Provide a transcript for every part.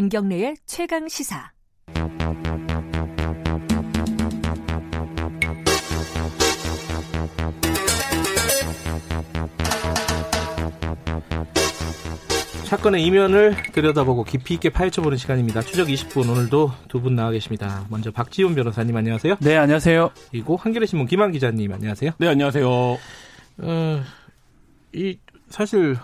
김경래의 최강 시사. 사건의 이면을 들여다보고 깊이 있게 파헤쳐보는 시간입니다. 추적 20분 오늘도 두 분 나와 계십니다. 먼저 박지훈 변호사님 안녕하세요. 네 안녕하세요. 그리고 한겨레 신문 김한 기자님 안녕하세요. 네 안녕하세요. 어, 이 사실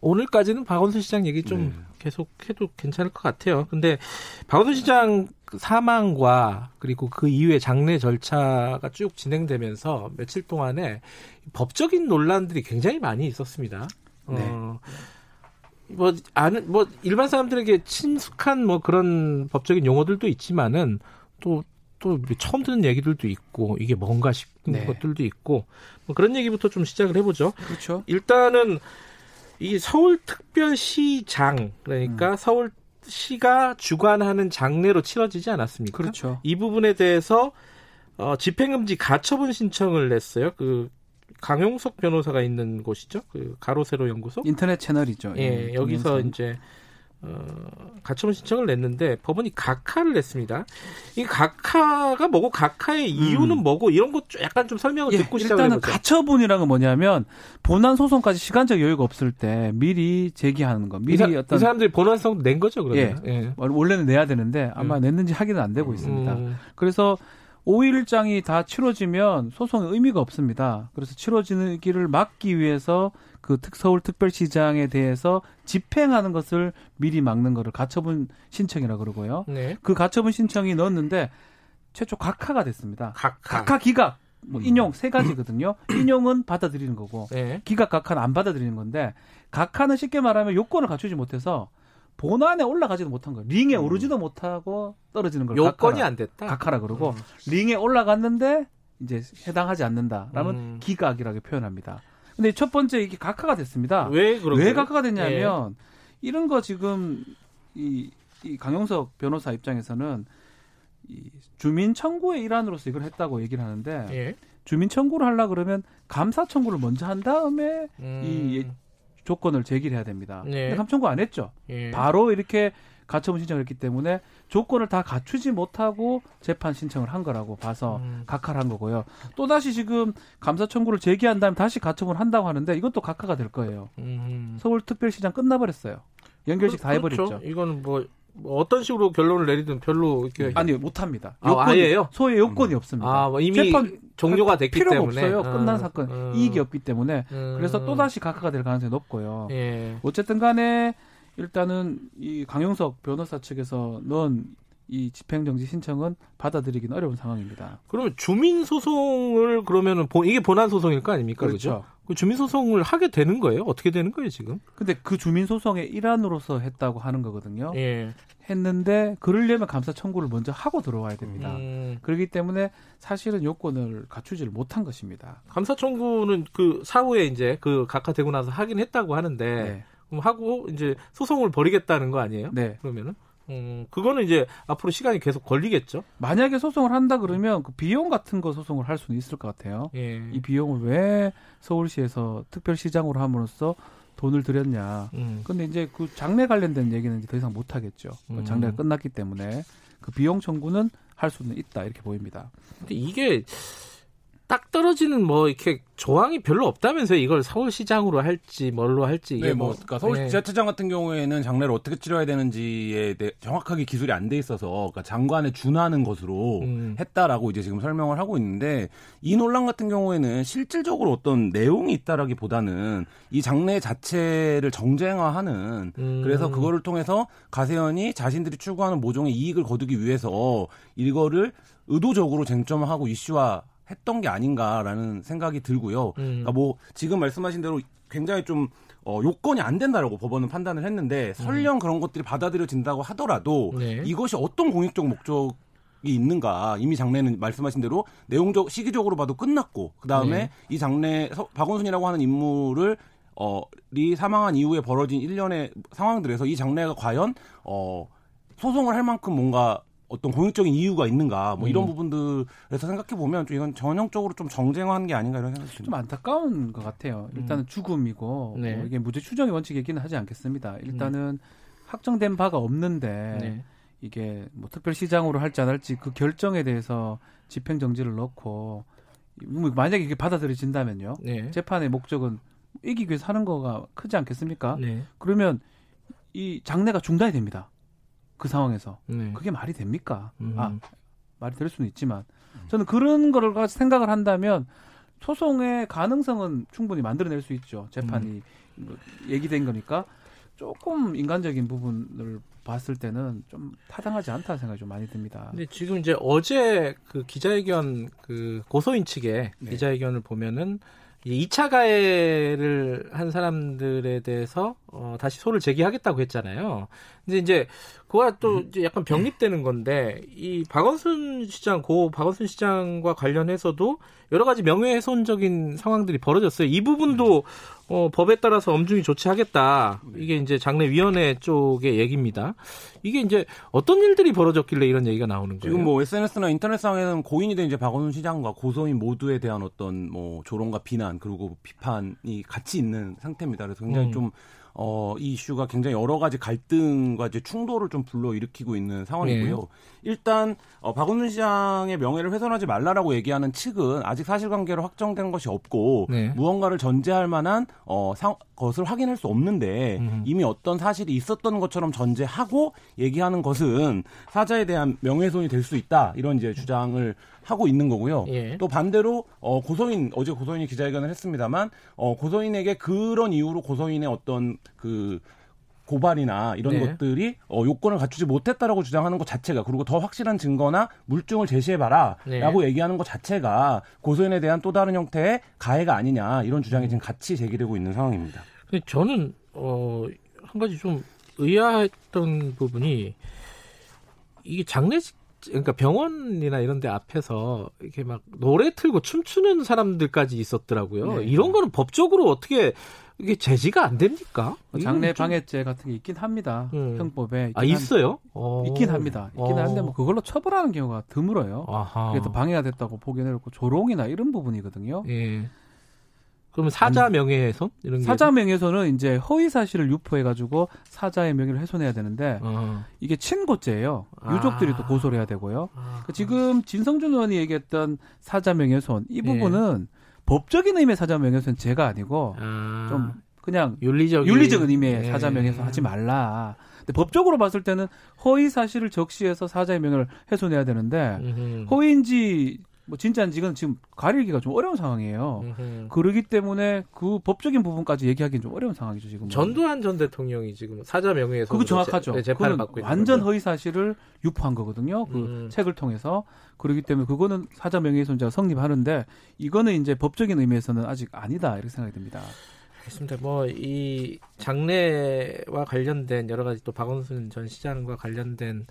오늘까지는 박원순 시장 얘기 좀 네. 계속 해도 괜찮을 것 같아요. 근데 박원순 시장 사망과 그리고 그 이후에 장례 절차가 쭉 진행되면서 며칠 동안에 법적인 논란들이 굉장히 많이 있었습니다. 네. 어, 뭐 아는 뭐 일반 사람들에게 친숙한 뭐 그런 법적인 용어들도 있지만은 또 또 처음 듣는 얘기들도 있고 이게 뭔가 싶은 네. 것들도 있고 뭐 그런 얘기부터 좀 시작을 해보죠. 그렇죠. 일단은 이 서울특별시장 그러니까 음. 서울시가 주관하는 장례로 치러지지 않았습니까? 그렇죠. 이 부분에 대해서 어, 집행금지 가처분 신청을 냈어요. 그 강용석 변호사가 있는 곳이죠. 그 가로세로 연구소. 인터넷 채널이죠. 예, 예 여기서. 이제 어, 가처분 신청을 냈는데 법원이 각하를 냈습니다. 이 각하가 뭐고 각하의 이유는 음. 뭐고 이런 것 약간 좀 설명을 예, 듣고 시작을 일단은 가처분이라는 건 뭐냐면 본안 소송까지 시간적 여유가 없을 때 미리 제기하는 거. 미리 이 사, 어떤 이 사람들이 본안성 낸 거죠, 그러면. 예, 예. 원래는 내야 되는데 아마 음. 냈는지 확인은 안 되고 있습니다. 음. 그래서 5일장이 다 치러지면 소송의 의미가 없습니다. 그래서 치러지기를 막기 위해서 그 서울 특별시장에 대해서 집행하는 것을 미리 막는 거를 가처분 신청이라 그러고요. 네. 그 가처분 신청이 넣었는데 최초 각하가 됐습니다. 각하, 각하 기각. 뭐 음. 인용 세 가지거든요. 인용은 받아들이는 거고 네. 기각 각하는 안 받아들이는 건데 각하는 쉽게 말하면 요건을 갖추지 못해서 본안에 올라가지도 못한 거예요. 링에 음. 오르지도 못하고 떨어지는 걸 요건이 각하라, 안 됐다. 각하라 그러고 음. 링에 올라갔는데 이제 해당하지 않는다라면 음. 기각이라고 표현합니다. 근데 첫 번째 이게 각하가 됐습니다. 왜 그런 왜 각하가 됐냐면 예. 이런 거 지금 이, 이 강용석 변호사 입장에서는 이 주민 청구의 일환으로서 이걸 했다고 얘기를 하는데 예. 주민 청구를 하려 그러면 감사 청구를 먼저 한 다음에 음. 이 조건을 제기를 해야 됩니다. 네. 근데 감청구 안 했죠. 예. 바로 이렇게 가처분 신청을 했기 때문에 조건을 다 갖추지 못하고 재판 신청을 한 거라고 봐서 음. 각하를 한 거고요. 또 다시 지금 감사 청구를 제기한 다음에 다시 가처분을 한다고 하는데 이것도 각하가 될 거예요. 음. 서울특별시장 끝나버렸어요. 연결식 그, 다 해버렸죠. 그렇죠. 이거는 뭐뭐 어떤 식으로 결론을 내리든 별로 이렇게 아니 못합니다. 아, 요건이, 아예요? 소의 요건이 음. 없습니다. 아, 뭐 이미 종료가 됐기 필요가 때문에 없어요. 끝난 아, 사건 음. 이익이 없기 때문에 음. 그래서 또 다시 각하가 될 가능성이 높고요. 예. 어쨌든간에 일단은 이 강용석 변호사 측에서 넌 이 집행정지 신청은 받아들이기는 어려운 상황입니다. 그러면 주민 소송을 그러면은 이게 본안 소송일 거 아닙니까? 그렇죠. 그렇죠? 그 주민 소송을 하게 되는 거예요? 어떻게 되는 거예요, 지금? 근데 그 주민 소송의 일환으로서 했다고 하는 거거든요. 예. 했는데 그러려면 감사 청구를 먼저 하고 들어와야 됩니다. 음. 그렇기 때문에 사실은 요건을 갖추지를 못한 것입니다. 감사 청구는 그 사후에 이제 그 각하되고 나서 하긴 했다고 하는데 네. 그럼 하고 이제 소송을 벌이겠다는 거 아니에요? 네. 그러면은 음, 그거는 이제 앞으로 시간이 계속 걸리겠죠. 만약에 소송을 한다 그러면 그 비용 같은 거 소송을 할 수는 있을 것 같아요. 예. 이 비용을 왜 서울시에서 특별시장으로 함으로써 돈을 들였냐. 음. 근데 이제 그 장례 관련된 얘기는 이제 더 이상 못 하겠죠. 음. 장례가 끝났기 때문에 그 비용 청구는 할 수는 있다 이렇게 보입니다. 근데 이게 딱 떨어지는 뭐 이렇게 조항이 별로 없다면서요. 이걸 서울시장으로 할지 뭘로 할지. 네, 뭐, 뭐 그러니까 서울지자체장 네. 같은 경우에는 장례를 어떻게 치러야 되는지에 대해 정확하게 기술이 안 돼 있어서 그러니까 장관에 준하는 것으로 음. 했다라고 이제 지금 설명을 하고 있는데 이 논란 같은 경우에는 실질적으로 어떤 내용이 있다라기보다는 이 장례 자체를 정쟁화하는 음. 그래서 그거를 통해서 가세현이 자신들이 추구하는 모종의 이익을 거두기 위해서 이거를 의도적으로 쟁점화하고 이슈화 했던 게 아닌가라는 생각이 들고요. 음. 그러니까 뭐 지금 말씀하신 대로 굉장히 좀 어, 요건이 안 된다라고 법원은 판단을 했는데 설령 음. 그런 것들이 받아들여진다고 하더라도 네. 이것이 어떤 공익적 목적 이 있는가 이미 장례는 말씀하신 대로 내용적 시기적으로 봐도 끝났고 그 다음에 네. 이 장례 박원순이라고 하는 인물을 어리 사망한 이후에 벌어진 일련의 상황들에서 이 장례가 과연 어 소송을 할 만큼 뭔가 어떤 공익적인 이유가 있는가 뭐 이런 음. 부분들에서 생각해 보면 좀 이건 전형적으로 좀 정쟁화한 게 아닌가 이런 생각이 듭니다. 좀 안타까운 것 같아요. 일단은 음. 죽음이고 네. 뭐 이게 무죄 추정의 원칙이기는 하지 않겠습니다. 일단은 음. 확정된 바가 없는데 네. 이게 뭐 특별시장으로 할지 안 할지 그 결정에 대해서 집행 정지를 넣고 뭐 만약에 이게 받아들여진다면요. 네. 재판의 목적은 이기기 위해서 하는 거가 크지 않겠습니까? 네. 그러면 이 장례가 중단이 됩니다. 그 상황에서 네. 그게 말이 됩니까? 음. 아 말이 될 수는 있지만 저는 그런 거를 생각을 한다면 소송의 가능성은 충분히 만들어낼 수 있죠. 재판이 음. 얘기된 거니까 조금 인간적인 부분을 봤을 때는 좀 타당하지 않다 생각이 좀 많이 듭니다. 근데 지금 이제 어제 그 기자회견 그 고소인 측의 네. 기자회견을 보면은 2차 가해를 한 사람들에 대해서 어, 다시 소를 제기하겠다고 했잖아요. 근데 이제 그와 또 음. 이제 약간 병립되는 건데 이 박원순 시장 고 박원순 시장과 관련해서도 여러 가지 명예훼손적인 상황들이 벌어졌어요. 이 부분도 어, 법에 따라서 엄중히 조치하겠다. 이게 이제 장례위원회 쪽의 얘기입니다. 이게 이제 어떤 일들이 벌어졌길래 이런 얘기가 나오는 거예요? 지금 뭐 SNS나 인터넷상에는 고인이 된 이제 박원순 시장과 고소인 모두에 대한 어떤 뭐 조롱과 비난 그리고 비판이 같이 있는 상태입니다. 그래서 굉장히 음. 좀 어, 이 이슈가 굉장히 여러 가지 갈등과 이제 충돌을 좀 불러일으키고 있는 상황이고요. 네. 일단 어, 박원순 시장의 명예를 훼손하지 말라라고 얘기하는 측은 아직 사실관계로 확정된 것이 없고 네. 무언가를 전제할 만한 어, 상, 것을 확인할 수 없는데 음. 이미 어떤 사실이 있었던 것처럼 전제하고 얘기하는 것은 사자에 대한 명예훼손이 될 수 있다 이런 이제 주장을 하고 있는 거고요. 예. 또 반대로 어, 고소인 어제 고소인이 기자회견을 했습니다만 어, 고소인에게 그런 이유로 고소인의 어떤 그 고발이나 이런 네. 것들이 어, 요건을 갖추지 못했다라고 주장하는 것 자체가 그리고 더 확실한 증거나 물증을 제시해봐라라고 네. 얘기하는 것 자체가 고소인에 대한 또 다른 형태의 가해가 아니냐 이런 주장이 지금 같이 제기되고 있는 상황입니다. 저는 어, 한 가지 좀 의아했던 부분이 이게 장례식 그러니까 병원이나 이런 데 앞에서 이렇게 막 노래 틀고 춤추는 사람들까지 있었더라고요. 네. 이런 거는 법적으로 어떻게 이게 제지가 안 됩니까? 뭐 장례 방해죄 같은 게 있긴 합니다. 음. 형법에. 아, 있어요? 한, 있긴 합니다. 있긴 어. 한데 뭐 그걸로 처벌하는 경우가 드물어요. 아하. 그게 또 방해가 됐다고 보기에는 조롱이나 이런 부분이거든요. 예. 그러면 사자 명예훼손 이런 사자 명예훼손은 이제 허위 사실을 유포해 가지고 사자의 명예를 훼손해야 되는데 어. 이게 친고죄예요. 유족들이 아. 또 고소를 해야 되고요. 아. 그 지금 진성준 의원이 얘기했던 사자 명예훼손 이 부분은 예. 법적인 의미의 사자 명예훼손 죄가 아니고 아. 좀 그냥 윤리적 윤리적 의미의 예. 사자 명예훼손 하지 말라. 근데 법적으로 봤을 때는 허위 사실을 적시해서 사자의 명예를 훼손해야 되는데. 허위인지 뭐 진짜인지 이건 지금 가리기가 좀 어려운 상황이에요. 음흠. 그러기 때문에 그 법적인 부분까지 얘기하기는 좀 어려운 상황이죠 지금. 전두환 전 대통령이 지금 사자 명예훼손 그거 정확하죠. 재, 재판을 받고 있는 완전 허위 사실을 유포한 거거든요. 그 음. 책을 통해서 그러기 때문에 그거는 사자 명예훼손죄가 성립하는데 이거는 이제 법적인 의미에서는 아직 아니다 이렇게 생각이 듭니다. 알겠습니다. 뭐 이 장례와 관련된 여러 가지 또 박원순 전 시장과 관련된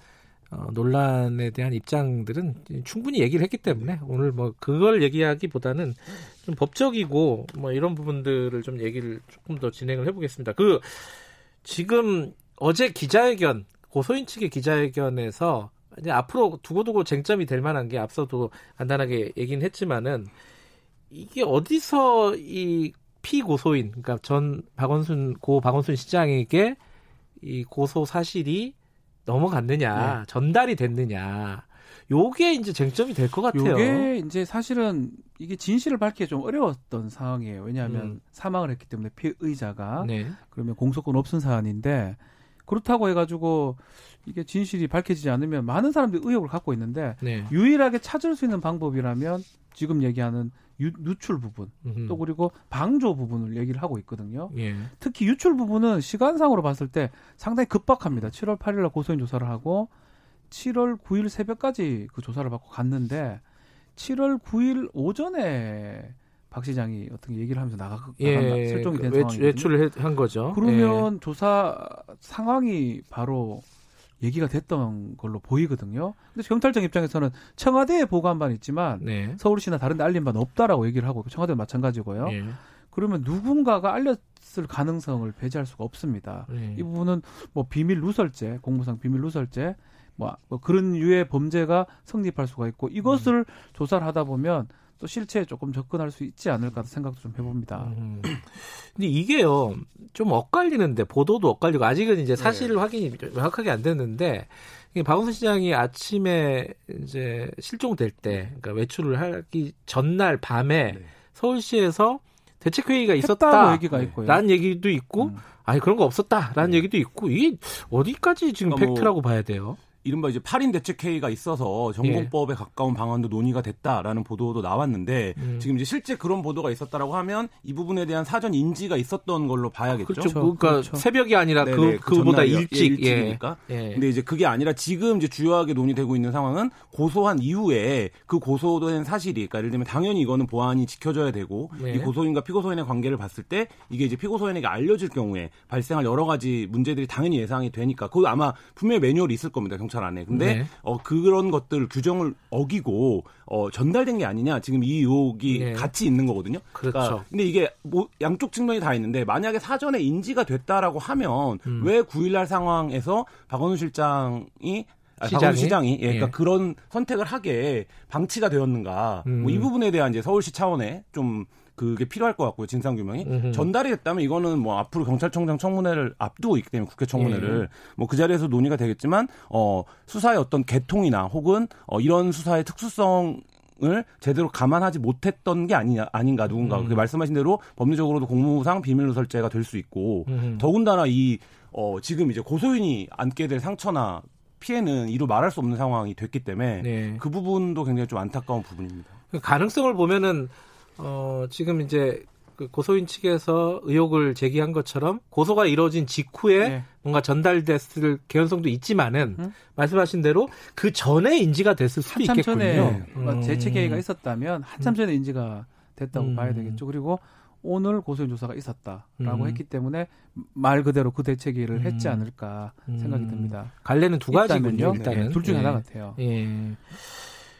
어, 논란에 대한 입장들은 충분히 얘기를 했기 때문에 오늘 뭐 그걸 얘기하기보다는 좀 법적이고 뭐 이런 부분들을 좀 얘기를 조금 더 진행을 해보겠습니다. 그 지금 어제 기자회견 고소인 측의 기자회견에서 이제 앞으로 두고두고 쟁점이 될 만한 게 앞서도 간단하게 얘기는 했지만은 이게 어디서 이 피고소인 그러니까 전 박원순 고 박원순 시장에게 이 고소 사실이 넘어갔느냐, 네. 전달이 됐느냐. 요게 이제 쟁점이 될 것 같아요. 요게 이제 사실은 이게 진실을 밝히기 좀 어려웠던 상황이에요. 왜냐하면 음. 사망을 했기 때문에 피의자가 네. 그러면 공소권 없은 사안인데 그렇다고 해가지고 이게 진실이 밝혀지지 않으면 많은 사람들이 의혹을 갖고 있는데 네. 유일하게 찾을 수 있는 방법이라면 지금 얘기하는 유, 유출 부분 음흠. 또 그리고 방조 부분을 얘기를 하고 있거든요. 예. 특히 유출 부분은 시간상으로 봤을 때 상당히 급박합니다. 7월 8일 날 고소인 조사를 하고 7월 9일 새벽까지 그 조사를 받고 갔는데 7월 9일 오전에 박 시장이 어떤 얘기를 하면서 나가 예, 설정이 된 외, 외출을 한 거죠. 그러면 예. 조사 상황이 바로 얘기가 됐던 걸로 보이거든요. 근데 경찰청 입장에서는 청와대에 보고한 바는 있지만 네. 서울시나 다른 데 알린 바는 없다라고 얘기를 하고 청와대도 마찬가지고요. 네. 그러면 누군가가 알렸을 가능성을 배제할 수가 없습니다. 네. 이 부분은 뭐 비밀 누설죄, 공무상 비밀 누설죄, 뭐, 뭐 그런 유의 범죄가 성립할 수가 있고 이것을 음. 조사를 하다 보면 또 실체에 조금 접근할 수 있지 않을까 생각도 좀 해봅니다. 음. 근데 이게요 좀 엇갈리는데 보도도 엇갈리고 아직은 이제 사실 네. 확인이 명확하게 안 됐는데 박원순 시장이 아침에 이제 실종될 때 그러니까 외출을 하기 전날 밤에 네. 서울시에서 대책회의가 있었다. 얘기가 있고요. 라는 얘기도 있고, 음. 아니, 그런 거 없었다. 라는 네. 얘기도 있고, 이게 어디까지 지금 그러니까 뭐 팩트라고 뭐, 봐야 돼요? 이른바 이제 8인 대책회의가 있어서 전공법에 예. 가까운 방안도 논의가 됐다라는 보도도 나왔는데 음. 지금 이제 실제 그런 보도가 있었다라고 하면 이 부분에 대한 사전 인지가 있었던 걸로 봐야겠죠. 그렇죠. 그러니까 그렇죠. 새벽이 아니라 네네, 그, 그 그보다 일찍. 예, 일찍이니까. 예. 근데 이제 그게 아니라 지금 이제 주요하게 논의되고 있는 상황은 고소한 이후에 그 고소된 사실이 그러니까 예를 들면 당연히 이거는 보안이 지켜져야 되고 네. 이 고소인과 피고소인의 관계를 봤을 때 이게 이제 피고소인에게 알려질 경우에 발생할 여러 가지 문제들이 당연히 예상이 되니까 그 아마 분명히 매뉴얼이 있을 겁니다. 경찰 안에. 근데 네. 어 그런 것들 규정을 어기고 어 전달된 게 아니냐 지금 이 의혹이 네. 같이 있는 거거든요. 그렇죠. 그러니까 근데 이게 뭐 양쪽 측면이 다 있는데 만약에 사전에 인지가 됐다라고 하면 음. 왜 9일날 상황에서 박원순 실장이 아, 시장이, 시장이 예, 그러니까 예. 그런 선택을 하게 방치가 되었는가 음. 뭐이 부분에 대한 이제 서울시 차원에 좀 그게 필요할 것 같고요. 진상 규명이 음흠. 전달이 됐다면 이거는 뭐 앞으로 경찰청장 청문회를 앞두고 있기 때문에 국회 청문회를 예. 뭐그 자리에서 논의가 되겠지만 어 수사의 어떤 개통이나 혹은 어 이런 수사의 특수성 을 제대로 감안하지 못했던 게 아니냐 아닌가 누군가 음. 그 말씀하신 대로 법리적으로도 공무상 비밀 누설죄가 될 수 있고 음. 더군다나 이 어, 지금 이제 고소인이 안게 될 상처나 피해는 이루 말할 수 없는 상황이 됐기 때문에 네. 그 부분도 굉장히 좀 안타까운 부분입니다. 그 가능성을 보면은 어, 지금 이제 그 고소인 측에서 의혹을 제기한 것처럼 고소가 이루어진 직후에 네. 뭔가 전달됐을 개연성도 있지만은 음? 말씀하신 대로 그 전에 인지가 됐을 수도 한참 있겠군요. 전에 음. 재채기가 있었다면 한참 음. 전에 인지가 됐다고 음. 봐야 되겠죠. 그리고 오늘 고소인 조사가 있었다라고 음. 했기 때문에 말 그대로 그 대책위를 음. 했지 않을까 생각이 듭니다. 갈래는 두 가지군요. 일단은 네, 둘 중에 예. 하나 같아요. 예.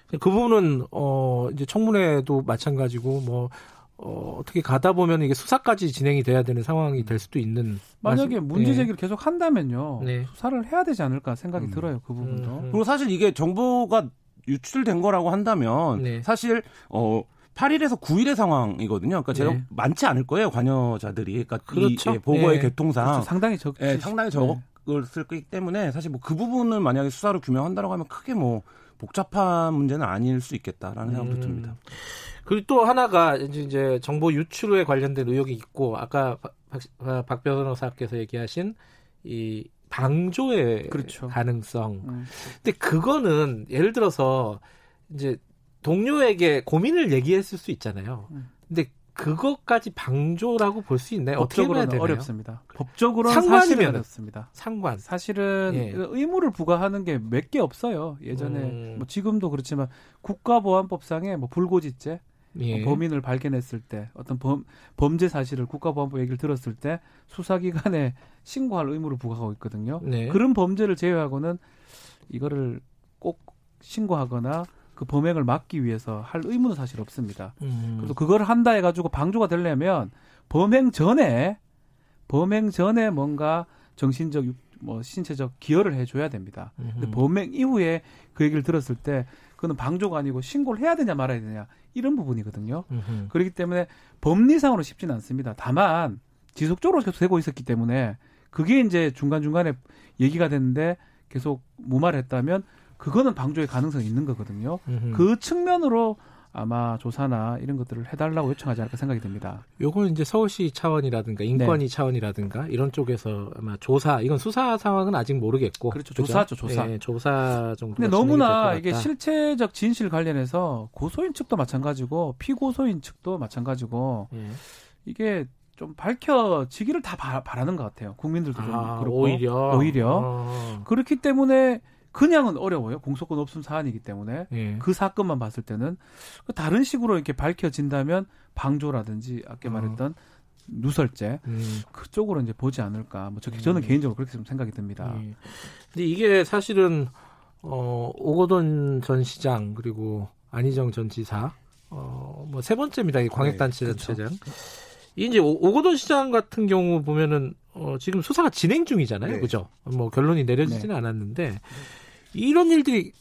그 부분은 어 이제 청문회도 마찬가지고 뭐 어, 어떻게 가다 보면 이게 수사까지 진행이 돼야 되는 상황이 될 수도 있는 만약에 말씀, 문제 예. 제기를 네. 계속 한다면요 네. 수사를 해야 되지 않을까 생각이 음. 들어요 그 부분도 음, 음. 그리고 사실 이게 정보가 유출된 거라고 한다면 네. 사실 어 8일에서 9일의 상황이거든요. 그러니까 제가 네. 많지 않을 거예요 관여자들이. 그러니까 그렇죠. 이, 예, 보고의 네. 개통상 그렇죠. 상당히 적, 예, 상당히 적을 거기 때문에 사실 뭐 그 부분을 만약에 수사로 규명한다고 하면 크게 뭐 복잡한 문제는 아닐 수 있겠다라는 생각도 음. 듭니다. 그리고 또 하나가 이제 정보 유출에 관련된 의혹이 있고 아까 박, 박 변호사께서 얘기하신 이 방조의 그렇죠. 가능성. 음. 근데 그거는 예를 들어서 이제 동료에게 고민을 얘기했을 수 있잖아요. 음. 근데 그것까지 방조라고 볼 수 있나요? 어떻게 보면 어렵습니다. 법적으로는 상관이면 어렵습니다. 상관. 사실은 예. 의무를 부과하는 게 몇 개 없어요. 예전에 음. 뭐 지금도 그렇지만 국가보안법상에 뭐 불고지죄 예. 뭐 범인을 발견했을 때 어떤 범, 범죄 사실을 국가보안법 얘기를 들었을 때 수사기관에 신고할 의무를 부과하고 있거든요. 네. 그런 범죄를 제외하고는 이거를 꼭 신고하거나 그 범행을 막기 위해서 할 의무는 사실 없습니다. 음. 그래서 그걸 한다 해가지고 방조가 되려면 범행 전에 범행 전에 뭔가 정신적 뭐 신체적 기여를 해줘야 됩니다. 음 근데 범행 이후에 그 얘기를 들었을 때 그거는 방조가 아니고 신고를 해야 되냐 말아야 되냐 이런 부분이거든요. 음흠. 그렇기 때문에 법리상으로 쉽지는 않습니다. 다만 지속적으로 계속 되고 있었기 때문에 그게 이제 중간 중간에 얘기가 됐는데 계속 무마를 했다면 그거는 방조의 가능성이 있는 거거든요. 음흠. 그 측면으로 아마 조사나 이런 것들을 해달라고 요청하지 않을까 생각이 듭니다. 요거는 이제 서울시 차원이라든가 인권위 네. 차원이라든가 이런 쪽에서 아마 조사 이건 수사 상황은 아직 모르겠고 그렇죠? 조사죠 조사 네, 조사 정도. 근데 너무나 이게 실체적 진실 관련해서 고소인 측도 마찬가지고 피고소인 측도 마찬가지고 네. 이게 좀 밝혀지기를 다 바, 라는것 같아요. 국민들도 좀 아, 그렇고 오히려 오히려 아. 그렇기 때문에 그냥은 어려워요. 공소권 없음 사안이기 때문에 예. 그 사건만 봤을 때는 그 다른 식으로 이렇게 밝혀진다면 방조라든지 아까 어. 말했던 어. 누설죄 음. 그쪽으로 이제 보지 않을까. 뭐 저는 음. 개인적으로 그렇게 좀 생각이 듭니다. 예. 근데 이게 사실은 어 오거돈 전 시장 그리고 안희정 전 지사 어 뭐 세 번째입니다. 이 광역단체장. 네, 그렇죠. 이 이제 오거돈 시장 같은 경우 보면은 어 지금 수사가 진행 중이잖아요. 네. 그죠? 뭐 결론이 내려지지는 네. 않았는데 이런 일들이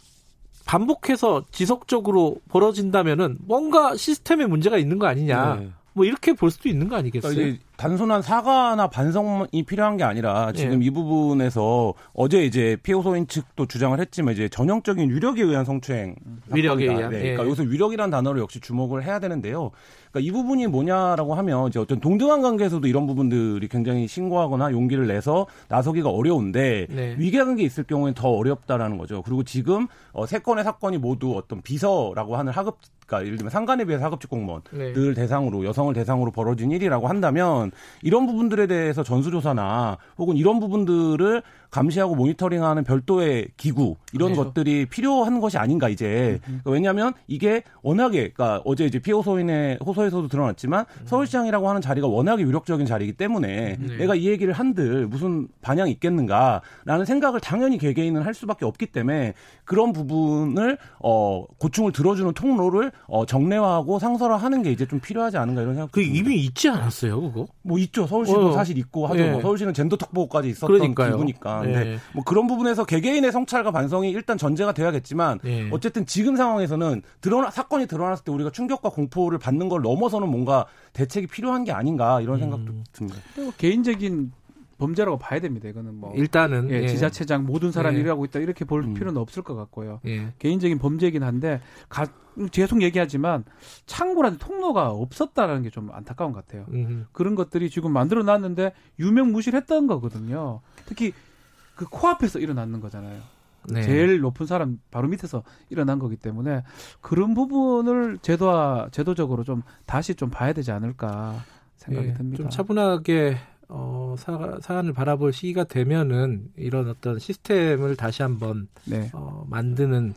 반복해서 지속적으로 벌어진다면은 뭔가 시스템에 문제가 있는 거 아니냐. 네. 뭐 이렇게 볼 수도 있는 거 아니겠어요? 그러니까 단순한 사과나 반성이 필요한 게 아니라 지금 예. 이 부분에서 어제 이제 피해소인 측도 주장을 했지만 이제 전형적인 위력에 의한 성추행 위력에 의한 네. 그러니까 예. 여기서 위력이라는 단어를 역시 주목을 해야 되는데요. 그러니까 이 부분이 뭐냐라고 하면 이제 어떤 동등한 관계에서도 이런 부분들이 굉장히 신고하거나 용기를 내서 나서기가 어려운데 네. 위계관계 있을 경우에는 더 어렵다라는 거죠. 그리고 지금 어, 세 건의 사건이 모두 어떤 비서라고 하는 하급 그러니까 예를 들면 상관에 비해서 하급직 공무원들 네. 대상으로 여성을 대상으로 벌어진 일이라고 한다면 이런 부분들에 대해서 전수조사나 혹은 이런 부분들을 감시하고 모니터링하는 별도의 기구 이런 그렇죠. 것들이 필요한 것이 아닌가 이제 음. 그러니까 왜냐하면 이게 워낙에 그러니까 어제 이제 피해 호소인의 호소에서도 드러났지만 음. 서울시장이라고 하는 자리가 워낙에 위력적인 자리이기 때문에 네. 내가 이 얘기를 한들 무슨 반향이 있겠는가라는 생각을 당연히 개개인은 할 수밖에 없기 때문에 그런 부분을 어 고충을 들어주는 통로를 어 정례화하고 상설화하는 게 이제 좀 필요하지 않은가 이런 생각. 그 이미 있지 않았어요, 그거? 뭐 있죠. 서울시도 어. 사실 있고 하죠. 네. 뭐 서울시는 젠더 특보까지 있었던 그러니까요. 기구니까. 근데 네. 뭐 그런 부분에서 개개인의 성찰과 반성이 일단 전제가 돼야겠지만 네. 어쨌든 지금 상황에서는 드러나 사건이 드러났을 때 우리가 충격과 공포를 받는 걸 넘어서는 뭔가 대책이 필요한 게 아닌가 이런 생각도 음. 듭니다. 개인적인 범죄라고 봐야 됩니다. 이거는 뭐 일단은 예, 예. 지자체장 모든 사람이 예. 일하고 있다 이렇게 볼 음. 필요는 없을 것 같고요. 예. 개인적인 범죄이긴 한데 가, 계속 얘기하지만 창구라는 통로가 없었다라는 게 좀 안타까운 것 같아요. 음. 그런 것들이 지금 만들어 놨는데 유명무실했던 거거든요. 특히 그 코앞에서 일어나는 거잖아요. 네. 제일 높은 사람 바로 밑에서 일어난 거기 때문에 그런 부분을 제도화 제도적으로 좀 다시 좀 봐야 되지 않을까 생각이 네, 듭니다. 좀 차분하게 어, 사, 사안을 바라볼 시기가 되면은 이런 어떤 시스템을 다시 한번 네. 어, 만드는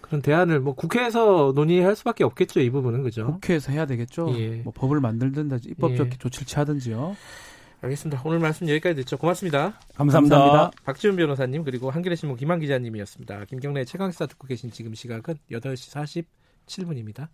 그런 대안을 뭐 국회에서 논의할 수밖에 없겠죠 이 부분은 그죠? 국회에서 해야 되겠죠. 예. 뭐 법을 만들든지 입법적 예. 조치를 취하든지요. 알겠습니다. 오늘 말씀 여기까지 듣죠. 고맙습니다. 감사합니다. 감사합니다. 박지훈 변호사님 그리고 한겨레 신문 김한 기자님이었습니다. 김경래 최강 시사 듣고 계신 지금 시각은 8시 47분입니다.